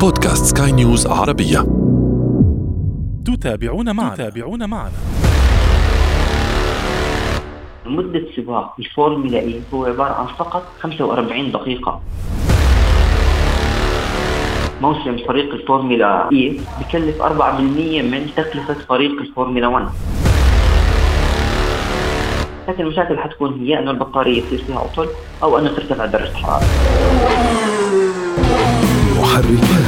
بودكاست سكاي نيوز عربية. تتابعون معنا. تتابعون معنا. مدة سباق الفورمولا إي هو عبارة عن فقط 45 دقيقة. موسم فريق الفورمولا إي بكلف 4% من تكلفة فريق الفورمولا 1 لكن المشاكل حتكون هي انه البطاريه يصير فيها عطل أو انه ترتفع درجه الحرارة. محركات.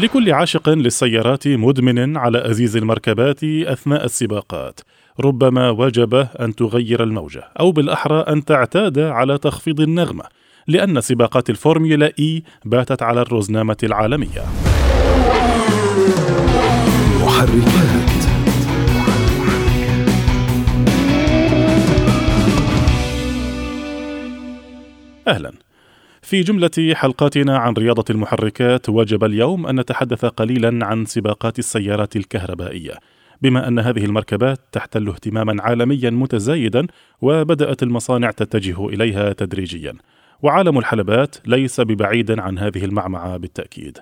لكل عاشق للسيارات مدمن على أزيز المركبات أثناء السباقات. ربما وجب أن تغير الموجة أو بالأحرى أن تعتاد على تخفيض النغمة لأن سباقات الفورميولا إي باتت على الرزنامة العالمية. محركات. أهلا. في جملة حلقاتنا عن رياضة المحركات وجب اليوم أن نتحدث قليلا عن سباقات السيارات الكهربائية. بما أن هذه المركبات تحتل اهتماما عالميا متزايدا وبدأت المصانع تتجه إليها تدريجيا. وعالم الحلبات ليس ببعيد عن هذه المعمعة بالتأكيد.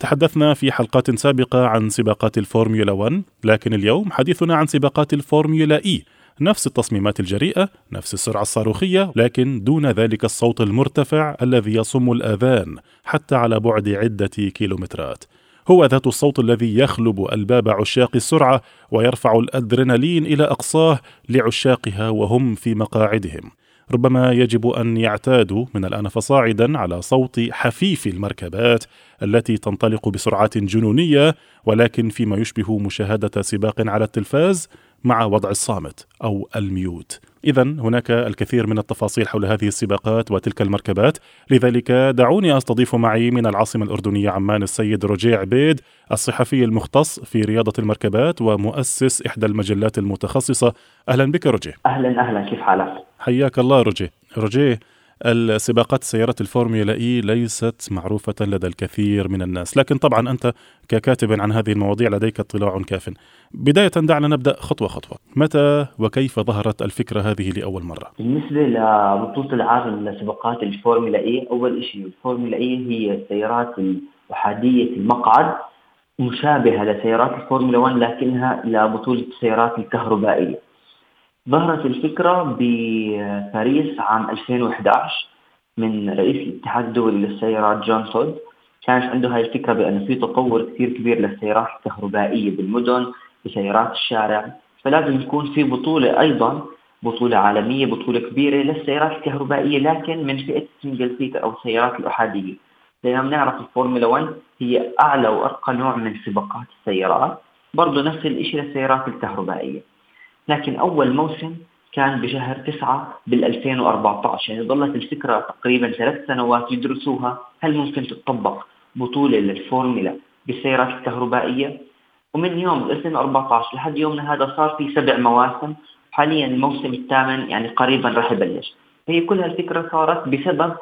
تحدثنا في حلقات سابقة عن سباقات الفورميولا 1 لكن اليوم حديثنا عن سباقات الفورميولا إي. نفس التصميمات الجريئة نفس السرعة الصاروخية لكن دون ذلك الصوت المرتفع الذي يصم الآذان حتى على بعد عدة كيلومترات. هو ذات الصوت الذي يخلب ألباب عشاق السرعة ويرفع الأدرينالين إلى أقصاه لعشاقها وهم في مقاعدهم. ربما يجب أن يعتادوا من الآن فصاعدا على صوت حفيف المركبات التي تنطلق بسرعات جنونية ولكن فيما يشبه مشاهدة سباق على التلفاز مع وضع الصامت أو الميوت. اذا هناك الكثير من التفاصيل حول هذه السباقات وتلك المركبات، لذلك دعوني أستضيف معي من العاصمة الأردنية عمان السيد رجيع عبيد، الصحفي المختص في رياضة المركبات ومؤسس إحدى المجلات المتخصصة. أهلا بك رجي. أهلا أهلا كيف حالك؟ حياك الله رجي. رجي السباقات سيارات الفورمولا إي ليست معروفة لدى الكثير من الناس، لكن طبعا أنت ككاتب عن هذه المواضيع لديك اطلاع كاف. بداية دعنا نبدأ خطوة خطوة، متى وكيف ظهرت الفكرة هذه لأول مرة؟ بالنسبة لبطولة العالم لسباقات الفورمولا إي، أول شيء الفورمولا إي هي السيارات الأحادية المقعد مشابهة لسيارات الفورمولا 1 لكنها لبطولة السيارات الكهربائية. ظهرت الفكرة بباريس عام 2011 من رئيس الاتحاد الدولي للسيارات جان تود كانت عنده هاي الفكرة بأنه في تطور كثير كبير للسيارات الكهربائية بالمدن بسيارات الشارع. فلازم يكون في بطولة أيضا بطولة عالمية بطولة كبيرة للسيارات الكهربائية لكن من فئة ال single seater أو السيارات الأحادية. زي ما بنعرف الفورمولا 1 هي أعلى وأرقى نوع من سباقات السيارات. برضه نفس الشيء للسيارات الكهربائية. لكن أول موسم كان بشهر 9 بال 2014 يعني ظلت الفكرة تقريبا ثلاث سنوات يدرسوها. هل ممكن تطبق بطولة للفورمولا بالسيارات الكهربائية؟ ومن يوم 2014 لحد يومنا هذا صار في سبع مواسم. حاليا الموسم الثامن يعني قريبا راح يبلش. هي كل هالفكرة صارت بسبب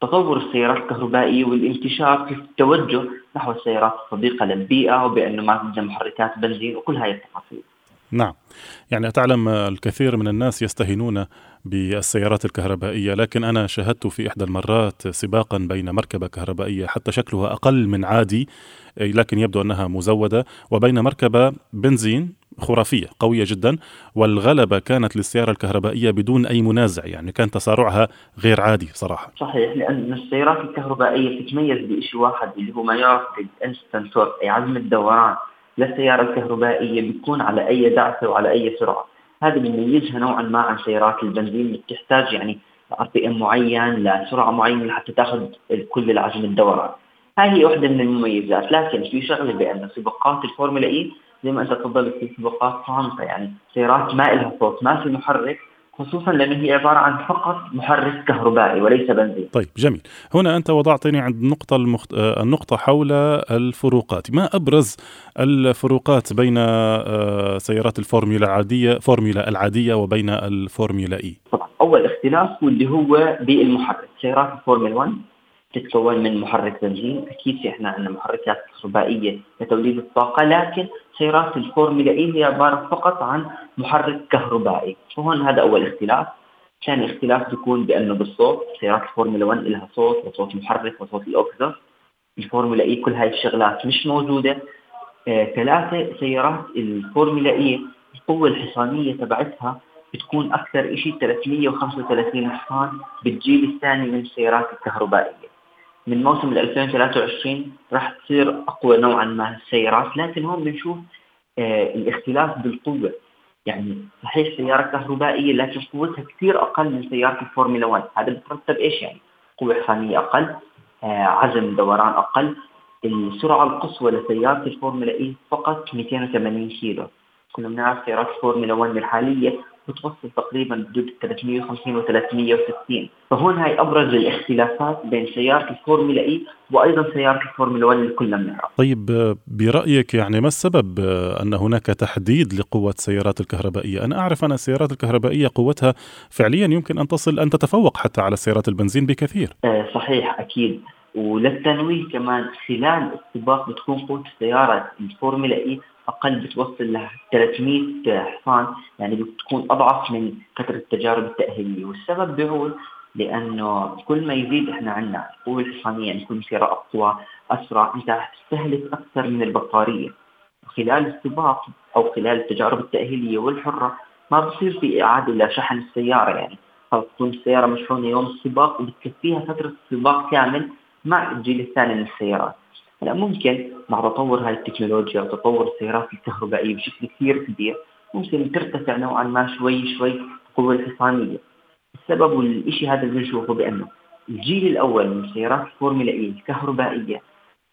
تطور السيارات الكهربائية والانتشار في التوجه نحو السيارات الصديقة للبيئة وبأنه ما تنزل محركات بنزين وكل هاي التفاصيل. نعم. يعني تعلم الكثير من الناس يستهينون بالسيارات الكهربائية لكن أنا شاهدت في إحدى المرات سباقا بين مركبة كهربائية حتى شكلها أقل من عادي لكن يبدو أنها مزودة وبين مركبة بنزين خرافية قوية جدا والغلبة كانت للسيارة الكهربائية بدون أي منازع يعني كان تسارعها غير عادي صراحة. صحيح لأن السيارات الكهربائية تتميز بشيء واحد اللي هو ما يعرف بال instant أي عزم الدوران. للسيارة الكهربائية بتكون على أي دعسة وعلى أي سرعة. هذا بيميزها نوعا ما عن سيارات البنزين اللي بتحتاج يعني RPM معين لسرعة معينة لحتى تأخذ كل العزم الدوران هاي هي واحدة من المميزات. لكن في شغلة بأن سباقات الفورمولا إي زي ما أنت تفضلت في سباقات صامتة يعني سيارات ما لها صوت ما في محرك خصوصا لأنه هي عبارة عن فقط محرك كهربائي وليس بنزين. طيب جميل. هنا أنت وضعتني عند النقطة المخت... آه، النقطة حول الفروقات. ما أبرز الفروقات بين آه، سيارات الفورمولا العادية فورمولا العادية وبين الفورمولا إي؟ طبعا. أول اختلاف واللي هو بالمحرك سيارات الفورمولا 1 تتكون من محرك بنزين. أكيد في إحنا عندنا محركات كهربائية لتوليد الطاقة لكن سيارات الفورمولا اي هي عباره فقط عن محرك كهربائي. فهون هذا أول اختلاف؟ ثاني اختلاف بيكون بأنه بالصوت سيارات الفورمولا 1 لها صوت وصوت محرك وصوت الاوكسر الفورمولا اي كل هاي الشغلات مش موجودة. آه، ثلاثة سيارات الفورمولا اي القوة الحصانية تبعتها بتكون أكثر شيء 335 حصان بالجيل الثاني من السيارات الكهربائية. من موسم 2023 راح تصير أقوى نوعا ما السيارات لكن هون بنشوف آه الاختلاف بالقوة. يعني صحيح سيارة كهربائية لكن قوتها كثير أقل من سيارة الفورمولا 1 هذا بترتب إيش يعني؟ قوة حصانيه أقل آه عزم دوران أقل. السرعة القصوى لسيارة الفورمولا إي فقط 280 كيلو. كنا بنعرف سيارات الفورمولا 1 الحالية بتوصل تقريبا حدود 350 و 360 فهون هاي أبرز الاختلافات بين سيارة الفورمولا إي وأيضا سيارة الفورمولا 1 اللي كلنا بنعرف طيب برأيك يعني ما السبب أن هناك تحديد لقوة السيارات الكهربائية؟ أنا أعرف أن السيارات الكهربائية قوتها فعليا يمكن أن تصل أن تتفوق حتى على السيارات البنزين بكثير. آه صحيح أكيد وللتنويه كمان خلال السباق بتكون قوة السيارة الفورمولا إي أقل بتوصل ل 300 حصان يعني بتكون أضعف من فتره التجارب التأهيلية. والسبب بيعود لأنه كل ما يزيد إحنا عندنا القوه الحصانيه يعني كل سياره اقوى أسرع أنت رح تستهلك أكثر من البطارية. خلال السباق أو خلال التجارب التأهيلية والحرة ما بصير في إعادة لشحن السيارة يعني تكون السيارة مشحونة يوم السباق وبتكفيها فترة السباق كامل مع الجيل الثاني من السيارات. هلا ممكن مع تطور هاي التكنولوجيا وتطور السيارات الكهربائية بشكل كثير كبير ممكن ترتفع نوعا ما شوي شوي القوه الحصانيه السبب والشيء هذا اللي بنشوفه بأنه الجيل الأول من سيارات الفورمولا إي الكهربائية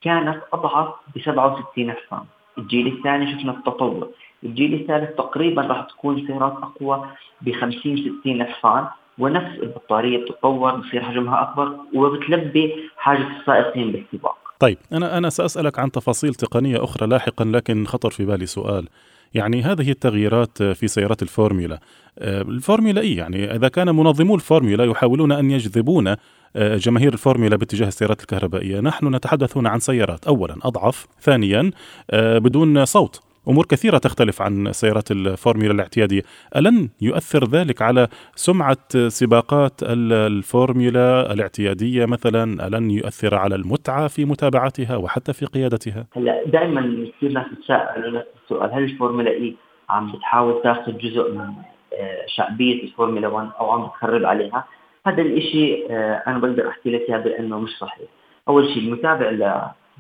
كانت أضعف ب 67 حصان الجيل الثاني شفنا التطور. الجيل الثالث تقريبا راح تكون سيارات أقوى ب 50 60 حصان ونفس البطارية بتتطور بصير حجمها أكبر وبتلبي حاجة السائقين بالسباق طيب أنا أنا سأسألك عن تفاصيل تقنية أخرى لاحقا لكن خطر في بالي سؤال. يعني هذه التغييرات في سيارات الفورمولا آه، الفورمولا إي يعني إذا كان منظمو الفورمولا يحاولون أن يجذبون آه، جماهير الفورمولا باتجاه السيارات الكهربائية. نحن نتحدث هنا عن سيارات أولا أضعف ثانيا آه، بدون صوت. أمور كثيرة تختلف عن سيارات الفورمولا الاعتيادية، ألن يؤثر ذلك على سمعة سباقات الفورمولا الاعتيادية مثلا؟ ألن يؤثر على المتعة في متابعتها وحتى في قيادتها؟ هلا دائما كثير ناس تتساءل السؤال هل الفورمولا إي عم بتحاول تاخذ جزء من آه، شعبية الفورمولا 1 أو عم بتخرب عليها؟ هذا الشيء آه، أنا بقدر أحكي لك إياه بأنه مش صحيح. أول شيء المتابع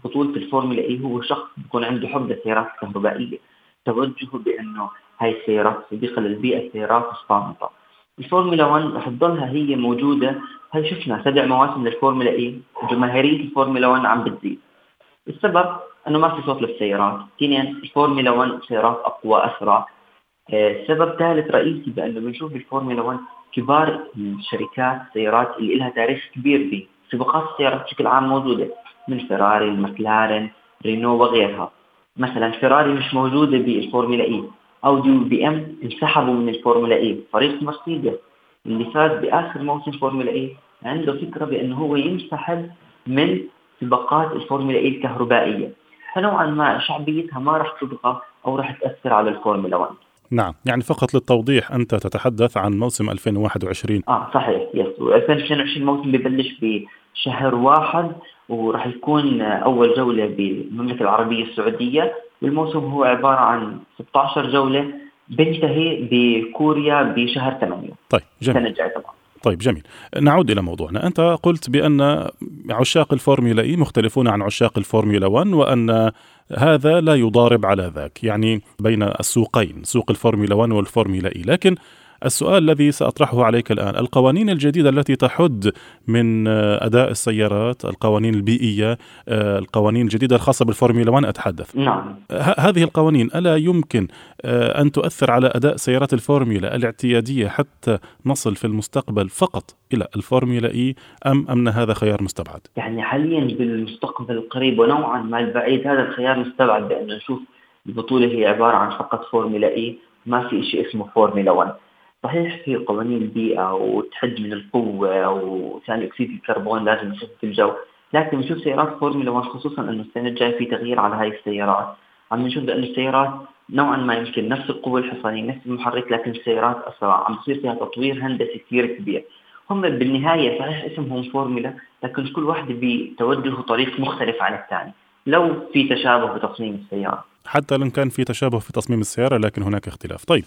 بطولة الفورمولا اي هو شخص بيكون عنده حب للسيارات الكهربائية. توجهه بأنه هاي السيارات صديقة للبيئة السيارات الصامتة. الفورمولا 1 رح تضلها هي موجودة. هاي شفنا سبع مواسم للفورمولا اي جماهيرية الفورمولا 1 عم بتزيد. السبب إنه ما في صوت للسيارات. اثنين الفورمولا 1 سيارات أقوى أسرع. آه، سبب ثالث رئيسي بأنه بنشوف بالفورمولا 1 كبار الشركات السيارات اللي لها تاريخ كبير بسباقات السيارات بشكل عام موجودة. من فيراري لمكلارن رينو وغيرها. مثلا فيراري مش موجودة بالفورمولا اي اودي وبي ام انسحبوا من الفورمولا اي فريق مرسيدس اللي فاز بآخر موسم فورمولا اي عنده فكرة بأنه هو ينسحب من سباقات الفورمولا اي الكهربائية. فنوعا ما شعبيتها ما راح تبقى أو راح تأثر على الفورمولا 1 نعم يعني فقط للتوضيح أنت تتحدث عن موسم 2021 آه صحيح yes 2022 موسم ببلش بشهر واحد. وراح يكون أول جولة بالمملكة العربية السعودية. والموسم هو عبارة عن 16 جولة بينتهي بكوريا بشهر 8 طيب جميل. السنة الجايه طبعا. طيب جميل. نعود إلى موضوعنا. أنت قلت بأن عشاق الفورمولا إي مختلفون عن عشاق الفورمولا 1 وأن هذا لا يضارب على ذاك يعني بين السوقين سوق الفورمولا 1 والفورمولا إي. لكن السؤال الذي سأطرحه عليك الآن القوانين الجديدة التي تحد من أداء السيارات القوانين البيئية القوانين الجديدة الخاصة بالفورمولا 1 أتحدث. نعم. هذه القوانين ألا يمكن أن تؤثر على أداء سيارات الفورمولا الاعتيادية حتى نصل في المستقبل فقط إلى الفورمولا إي أم أن هذا خيار مستبعد؟ يعني حاليا بالمستقبل القريب ونوعا ما البعيد هذا الخيار مستبعد لأنه نشوف البطولة هي عبارة عن فقط فورمولا إي ما في شيء اسمه فورمولا 1 صحيح في قوانين البيئة وتحد من القوة وثاني أكسيد الكربون لازم يخف في الجو. لكن نشوف سيارات فورمولا 1 خصوصا إنه السنة الجاية في تغيير على هاي السيارات. عم نشوف بانه السيارات نوعا ما يمكن نفس القوة الحصانيه نفس المحرك لكن السيارات أسرع. عم يصير فيها تطوير هندسي كثير كبير. هم بالنهاية صحيح اسمهم فورمولا لكن كل واحدة بتوجه طريق مختلف عن الثاني. لو في تشابه بتصميم السيارة. حتى لو كان في تشابه في تصميم السيارة لكن هناك اختلاف. طيب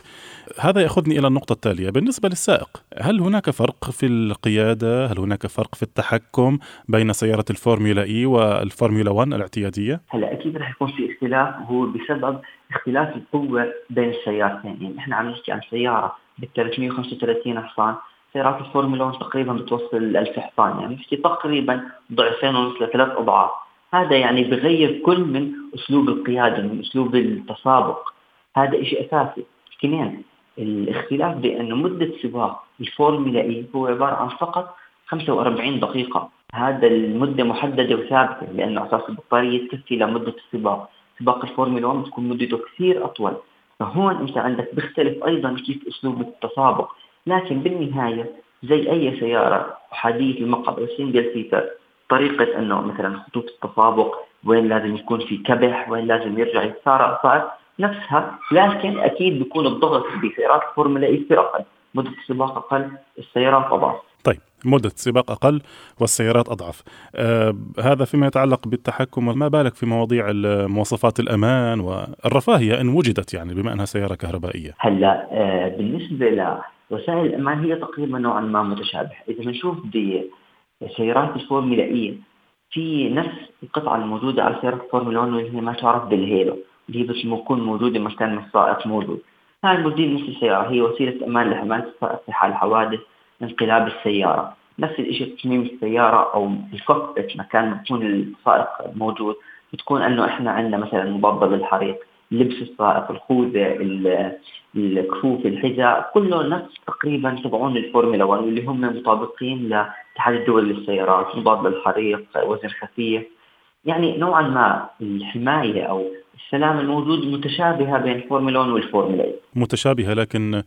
هذا يأخذني إلى النقطة التالية. بالنسبة للسائق هل هناك فرق في القيادة؟ هل هناك فرق في التحكم بين سيارة الفورمولا إي والفورمولا 1 الاعتيادية؟ هلا أكيد رح يكون في اختلاف. هو بسبب اختلاف القوة بين السيارتين. يعني إحنا عم نحكي عن سيارة بال 335 حصان سيارات الفورمولا 1 تقريبا بتوصل 1000 حصان. يعني تقريبا ضعفين ونص لثلاث أضعاف. هذا يعني بغير كل من أسلوب القيادة من أسلوب التسابق. هذا شيء أساسي. اثنين الاختلاف بانه مدة سباق الفورمولا إي هو عبارة عن فقط 45 دقيقة. هذا المدة محددة وثابتة لأنه أساس البطارية تكفي لمدة السباق. سباق الفورمولا 1 بتكون مدته كثير أطول. فهون أنت عندك بيختلف أيضا كيف أسلوب التسابق. لكن بالنهاية زي أي سيارة أحادية المقعد أو single seater طريقة أنه مثلا خطوط التسابق وين لازم يكون في كبح وين لازم يرجع يسار صار نفسها لكن أكيد بيكون الضغط بسيارات الفورمولا إي في أقل. مدة السباق أقل السيارات أضعف. طيب مدة السباق أقل والسيارات أضعف. آه هذا فيما يتعلق بالتحكم. وما بالك في مواضيع مواصفات الأمان والرفاهية إن وجدت يعني بما أنها سيارة كهربائية؟ هلأ آه بالنسبة لوسائل الأمان هي تقريبا نوعا ما متشابهة. إذا بنشوف سيارات الفورمولا اي في نفس القطعة الموجودة على سيارات الفورمولا 1 واللي هي ما تعرف بال halo اللي هي بس بتكون موجودة مكان السائق موجود. هاي الموديل نفس السيارة هي وسيلة أمان لحماية السائق في حال حوادث انقلاب السيارة. نفس الشيء تصميم السيارة أو الكوكبيت مكان ما يكون السائق موجود بتكون أنه إحنا عندنا مثلا مضاد للحريق لبس السائق الخوذة الكفوف الحذاء كله نفس تقريبا تبعون الفورمولا 1 واللي هم مطابقين لاتحاد الدول للسيارات مضاد للحريق وزن خفيف. يعني نوعا ما الحماية أو السلامة الموجودة متشابهة بين الفورمولا 1 والفورمولا إي متشابهة لكن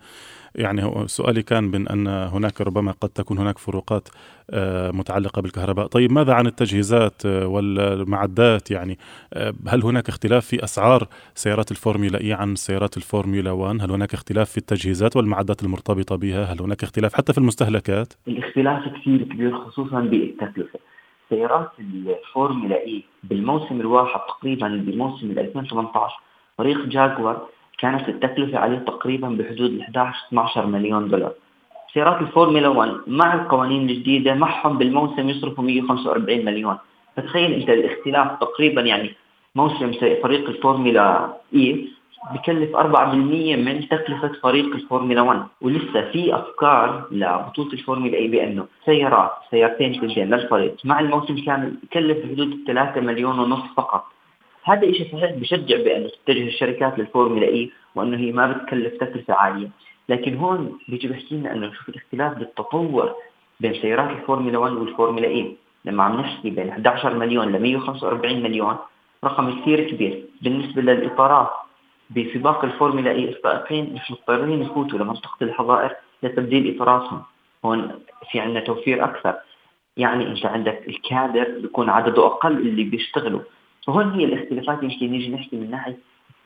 يعني سؤالي كان بين أن هناك ربما قد تكون هناك فروقات آه، متعلقة بالكهرباء. طيب ماذا عن التجهيزات والمعدات؟ يعني آه، هل هناك اختلاف في أسعار سيارات الفورمولا إي عن سيارات الفورمولا 1 هل هناك اختلاف في التجهيزات والمعدات المرتبطة بها؟ هل هناك اختلاف حتى في المستهلكات؟ الاختلاف كثير كبير خصوصا بالتكلفة. سيارات الفورمولا إي بالموسم الواحد تقريبا بموسم 2018 فريق جاكوار كانت التكلفة عليه تقريبا بحدود 11 12 مليون دولار. سيارات الفورمولا 1 مع القوانين الجديدة معهم بالموسم يصرفوا 145 مليون. فتخيل أنت الاختلاف تقريبا يعني موسم فريق الفورمولا إي بكلف 4% من تكلفة فريق الفورمولا 1 ولسه في أفكار لبطولة الفورمولا اي بأنه سيارات سيارتين تنتين للفريق. مع الموسم كامل يكلف بحدود 3 مليون ونصف فقط. هذا شيء صحيح بشجع بأنه تتجه الشركات للفورمولا اي وأنه هي ما بتكلف تكلفة عالية، لكن هون بيجي بحكي لنا أنه نشوف الاختلاف بالتطور بين سيارات الفورمولا 1 والفورمولا اي، لما عم نحكي بين 11 مليون ل 145 مليون رقم كثير كبير، بالنسبة للإطارات بسباق الفورمولا إي السائقين مش مضطرين يفوتوا لمنطقة الحظائر لتبديل إطاراتهم، هون في عندنا توفير أكثر، يعني أنت عندك الكادر بيكون عدده أقل اللي بيشتغلوا. فهون هي الاختلافات يمكن نيجي نحكي من ناحية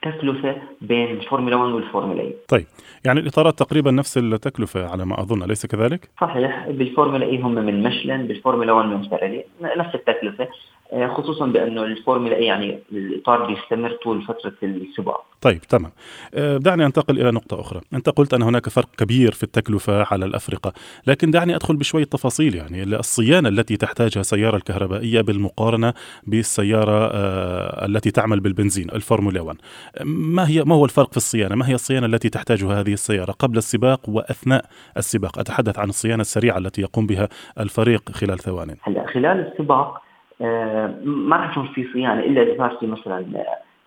تكلفة بين الفورمولا 1 والفورمولا إي طيب يعني الإطارات تقريبا نفس التكلفة على ما أظن أليس كذلك؟ صحيح بالفورمولا إي هم من ميشلان بالفورمولا 1 من بيريللي نفس التكلفة. خصوصا بأنه الفورمولا اي يعني الإطار بيستمر طول فترة السباق. طيب تمام. آه، دعني أنتقل إلى نقطة أخرى، أنت قلت أن هناك فرق كبير في التكلفة على الأفرقة، لكن دعني أدخل بشوية تفاصيل يعني الصيانة التي تحتاجها السياره الكهربائية بالمقارنة بالسيارة آه، التي تعمل بالبنزين الفورمولا 1. ما هي ما هو الفرق في الصيانة؟ ما هي الصيانة التي تحتاجها هذه السيارة قبل السباق وأثناء السباق؟ أتحدث عن الصيانة السريعة التي يقوم بها الفريق خلال ثوان. هلأ خلال السباق آه، ما راح يكون في صيانة إلا إذا صار في مثلا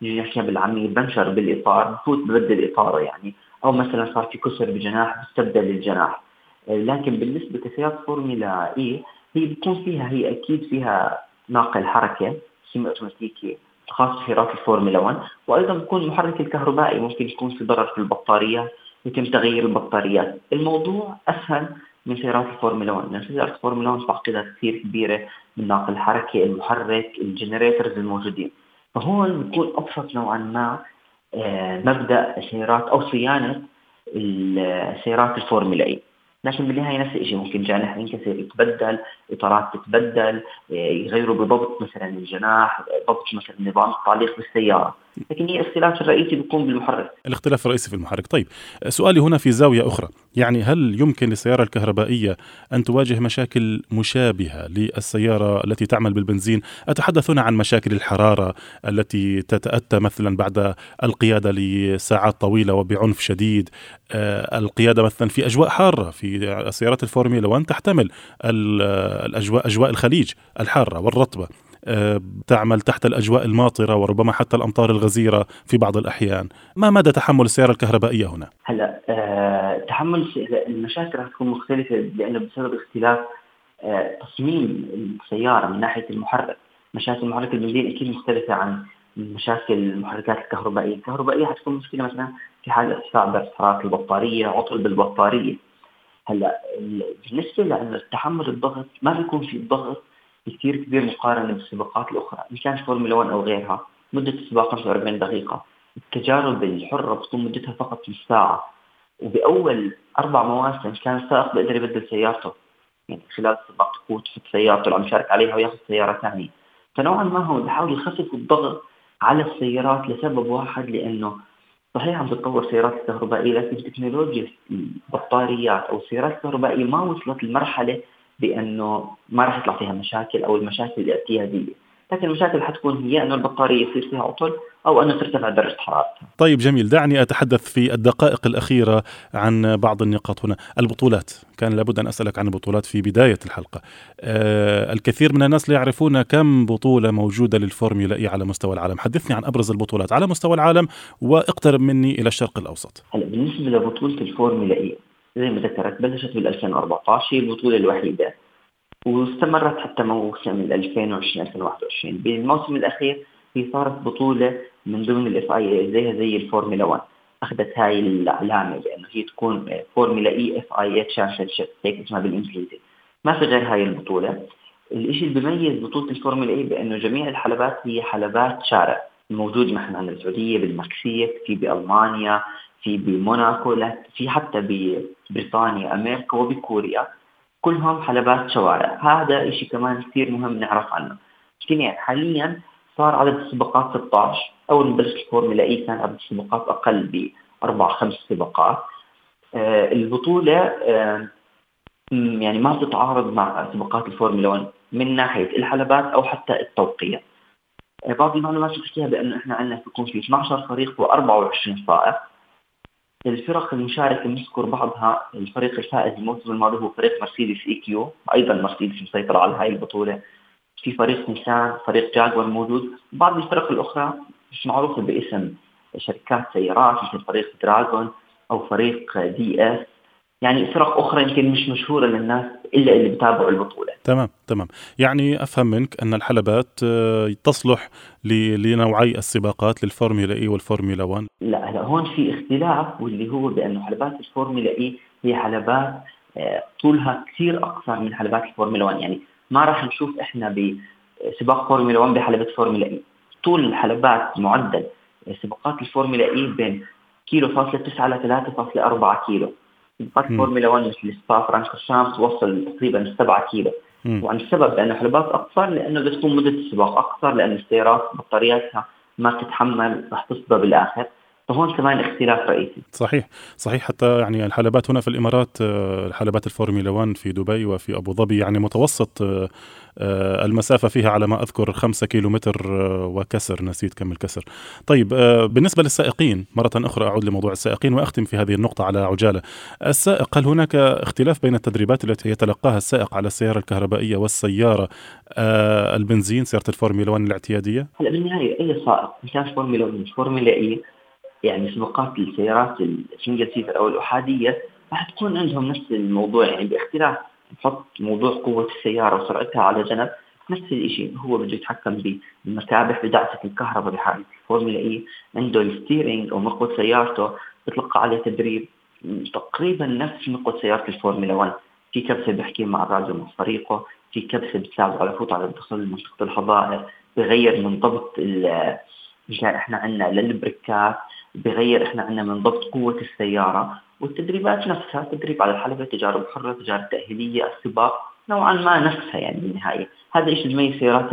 نحكي بالعاميه بنشر بالإطار بفوت ببدل إطاره يعني. أو مثلا صار في كسر بجناح بستبدل الجناح. آه، لكن بالنسبة لسيارات فورمولا إي هي بتكون فيها هي أكيد فيها ناقل حركة semi أوتوماتيكي خاص بسيارات الفورمولا 1 وأيضا بيكون المحرك الكهربائي ممكن يكون في ضرر في البطاريات يتم تغيير البطاريات. الموضوع أسهل من سيارات الفورمولا 1 لأن سيارات الفورمولا 1 تعقيدات كثير كبيرة من ناقل الحركة المحرك ال generators الموجودين. فهون بيكون أبسط نوعا ما آه، مبدأ سيارات أو صيانة السيارات الفورمولا إي. لكن بالنهاية نفس الشيء ممكن جانح ينكسر يتبدل إطارات تتبدل آه، يغيروا بضبط مثلا الجناح ضبط مثلا نظام التعليق بالسيارة. لكن هي الاختلاف الرئيسي بيكون بالمحرك. الاختلاف الرئيسي في المحرك. طيب سؤالي هنا في زاوية أخرى. يعني هل يمكن للسيارة الكهربائية أن تواجه مشاكل مشابهة للسيارة التي تعمل بالبنزين؟ اتحدث هنا عن مشاكل الحرارة التي تتأتى مثلا بعد القيادة لساعات طويلة وبعنف شديد آه، القيادة مثلا في أجواء حارة في سيارات الفورمولا 1 تحتمل الاجواء أجواء الخليج الحارة والرطبة. آه، تعمل تحت الأجواء الماطرة وربما حتى الأمطار الغزيرة في بعض الأحيان. ما مدى تحمل السيارة الكهربائية هنا؟ هلا أه تحمل المشاكل رح تكون مختلفة لأنه بسبب اختلاف أه تصميم السيارة من ناحية المحرك. مشاكل محرك البنزين أكيد مختلفة عن مشاكل المحركات الكهربائية. الكهربائية حتكون مشكلة مثلا في حال ارتفاع درجة حرارة البطارية عطل بالبطارية. هلا بالنسبة لأنه تحمل الضغط ما بيكون في ضغط كثير كبير مقارنة بالسباقات الأخرى إن كان فورمولا 1 أو غيرها مدة السباق 45 دقيقة. التجارب الحرة بتكون مدتها فقط نص ساعة وبأول أربع مواسم كان السائق بيقدر يبدل سيارته. يعني خلال السباق تفوت تحط سيارته اللي عم يشارك عليها وياخذ سيارة ثانية. فنوعا ما هو بحاول يخفف الضغط على السيارات لسبب واحد لأنه صحيح عم تتطور سيارات الكهربائية لكن تكنولوجيا البطاريات أو السيارات الكهربائية ما وصلت لمرحلة بأنه ما راح يطلع فيها مشاكل أو المشاكل الاعتياديه لكن المشاكل حتكون هي أنه البطارية يصير فيها عطل أو أنه ترتفع درجة حرارتها. طيب جميل، دعني أتحدث في الدقائق الأخيرة عن بعض النقاط هنا، البطولات، كان لابد أن أسألك عن البطولات في بداية الحلقة. آه الكثير من الناس لا يعرفون كم بطولة موجودة للفورمولا إي على مستوى العالم، حدثني عن أبرز البطولات على مستوى العالم وأقترب مني إلى الشرق الأوسط. هلا بالنسبة لبطولة الفورمولا إي زي ما ذكرت بلشت بال 2014 هي البطوله الوحيدة واستمرت حتى موسم 2020 2021 بالموسم الأخير هي صارت بطولة من ضمن ال FIA زيها زي الفورمولا 1 أخذت هاي العلامة بانه هي تكون Formula E FIA champion هيك اسمها بالإنجليزي. ما في غير هاي البطولة. الشيء اللي بيميز بطولة الفورمولا اي بأنه جميع الحلبات هي حلبات شارع موجود مثلا عندنا بالسعوديه بالمكسيك في بألمانيا في بموناكو في حتى ببريطانيا أمريكا وبكوريا كلهم حلبات شوارع. هذا شيء كمان كثير مهم نعرف عنه. يعني؟ حاليا صار عدد السباقات 16 أول ما بلش الفورمولا إي كان عدد السباقات أقل باربع خمس سباقات. آه البطولة آه يعني ما بتتعارض مع سباقات الفورمولا 1 من ناحية الحلبات أو حتى التوقيت. آه بعض المعلومات بتحكيها بانه إحنا عندنا بيكون في 12 فريق و24 سائق. الفرق المشاركة نذكر بعضها الفريق الفائز الموسم الماضي هو فريق مرسيدس EQ أيضا مرسيدس مسيطر على هاي البطولة. في فريق نيسان فريق جاكوار موجود. بعض الفرق الأخرى مش معروفة باسم شركات سيارات مثل فريق دراجون أو فريق DS. يعني فرق أخرى يمكن مش مشهورة للناس إلا اللي بتابعوا البطولة. تمام تمام. يعني أفهم منك أن الحلبات آه، تصلح لنوعي السباقات للفورمولا إي والفورمولا 1 لا هلا هون في اختلاف واللي هو بأنه حلبات الفورمولا إي هي حلبات آه، طولها كثير أقصر من حلبات الفورمولا 1 يعني ما راح نشوف إحنا بسباق فورمولا 1 بحلبة فورمولا إي. طول الحلبات معدل سباقات الفورمولا إي بين كيلو فاصلة 9 ل 3.4 كيلو. سباقات الفورمولا 1 مثل سبا فرانكورشامب وصل تقريبا 7 كيلو. وعن السبب لأنه حلبات أقصر لأنه بتكون مدة السباق أقصر لأن السيارات بطارياتها ما تتحمل رح تفضى بالآخر. فهون كمان اختلاف رئيسي. صحيح صحيح. حتى يعني الحلبات هنا في الإمارات آه، حلبات الفورمولا 1 في دبي وفي أبو ظبي يعني متوسط آه، آه، المسافة فيها على ما أذكر 5 كيلومتر وكسر. نسيت كم الكسر. طيب بالنسبة للسائقين مرة أخرى أعود لموضوع السائقين وأختم في هذه النقطة على عجالة. السائق هل هناك اختلاف بين التدريبات التي يتلقاها السائق على السيارة الكهربائية والسيارة البنزين سيارة الفورمولا 1 الاعتيادية؟ هلا بالنهاية أي سائق كان فورمولا 1 فورمولا إي. يعني سباقات السيارات ال single seater أو الأحادية راح تكون عندهم نفس الموضوع يعني باختلاف نحط موضوع قوة السيارة وسرعتها على جنب نفس الشيء هو بده يتحكم بالمكابح بدعسة الكهرباء بحالة الفورمولا إي عنده ال steering أو مقود سيارته بتلقى عليه تدريب تقريبا نفس مقود سيارة الفورمولا 1 في كبسة بيحكي مع الراديو مع فريقه في كبسة بتساعده على فوت على دخول منطقه الحظائر بغير من ضبط إحنا عندنا للبريكات بغير إحنا عندنا من ضبط قوة السيارة والتدريبات نفسها تدريب على الحلبه تجارب حره تجارب تاهيليه السباق نوعا ما نفسها يعني بالنهاية. هذا إيش يميز سيارات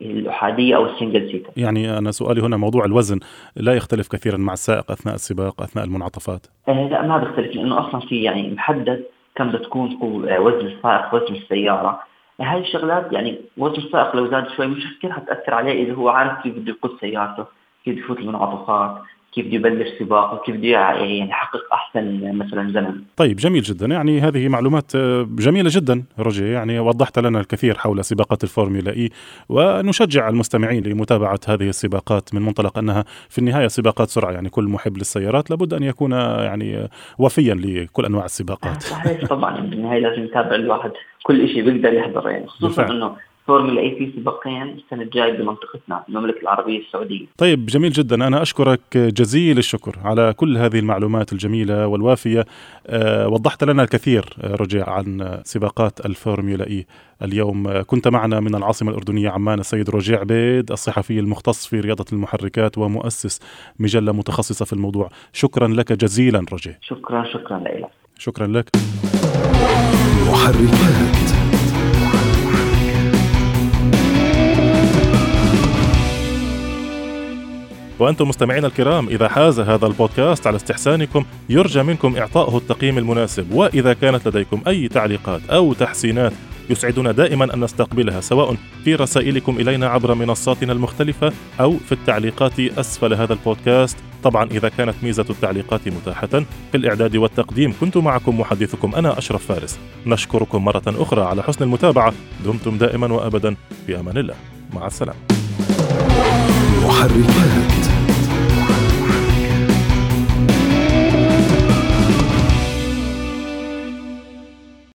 الأحادية أو ال single seater يعني أنا سؤالي هنا موضوع الوزن لا يختلف كثيرا مع السائق أثناء السباق أثناء المنعطفات؟ آه لا ما بيختلف لأنه أصلا في يعني محدد كم بتكون آه، وزن السائق وزن السيارة. هاي الشغلات يعني وزن السائق لو زاد شوي مش كثير حتاثر عليه إذا هو عارف كيف بده يقود سيارته كيف يفوت المنعطفات. كيف بده يبلش سباق وكيف بده يعني يحقق أحسن مثلا زمن. طيب جميل جدا. يعني هذه معلومات آه، جميلة جدا روجي. يعني وضحت لنا الكثير حول سباقات الفورمولا إي ونشجع المستمعين لمتابعة هذه السباقات من منطلق أنها في النهاية سباقات سرعة. يعني كل محب للسيارات لابد أن يكون يعني وفيا لكل أنواع السباقات. صحيح طبعا. بالنهايه لازم يتابع الواحد. كل شيء بيقدر يحضره يعني خصوصا إنه فورمولا اي في سباقين السنة الجاية بمنطقتنا المملكة العربية السعودية. طيب جميل جدا. أنا أشكرك جزيل الشكر على كل هذه المعلومات الجميلة والوافية. أه وضحت لنا الكثير آه، رجع عن سباقات الفورمولا إي اليوم. كنت معنا من العاصمة الأردنية عمان السيد رجيع عبيد الصحفي المختص في رياضة المحركات ومؤسس مجلة متخصصة في الموضوع. شكرا لك جزيلا رجيع شكرا شكرا لك. شكرا لك. محركات. وأنتم مستمعينا الكرام إذا حاز هذا البودكاست على استحسانكم يرجى منكم إعطائه التقييم المناسب. وإذا كانت لديكم أي تعليقات أو تحسينات يسعدنا دائما أن نستقبلها سواء في رسائلكم إلينا عبر منصاتنا المختلفة أو في التعليقات أسفل هذا البودكاست. طبعا إذا كانت ميزة التعليقات متاحة في الإعداد والتقديم كنت معكم محدثكم أنا أشرف فارس. نشكركم مرة أخرى على حسن المتابعة. دمتم دائما وأبدا. في أمان الله. مع السلامة. محركات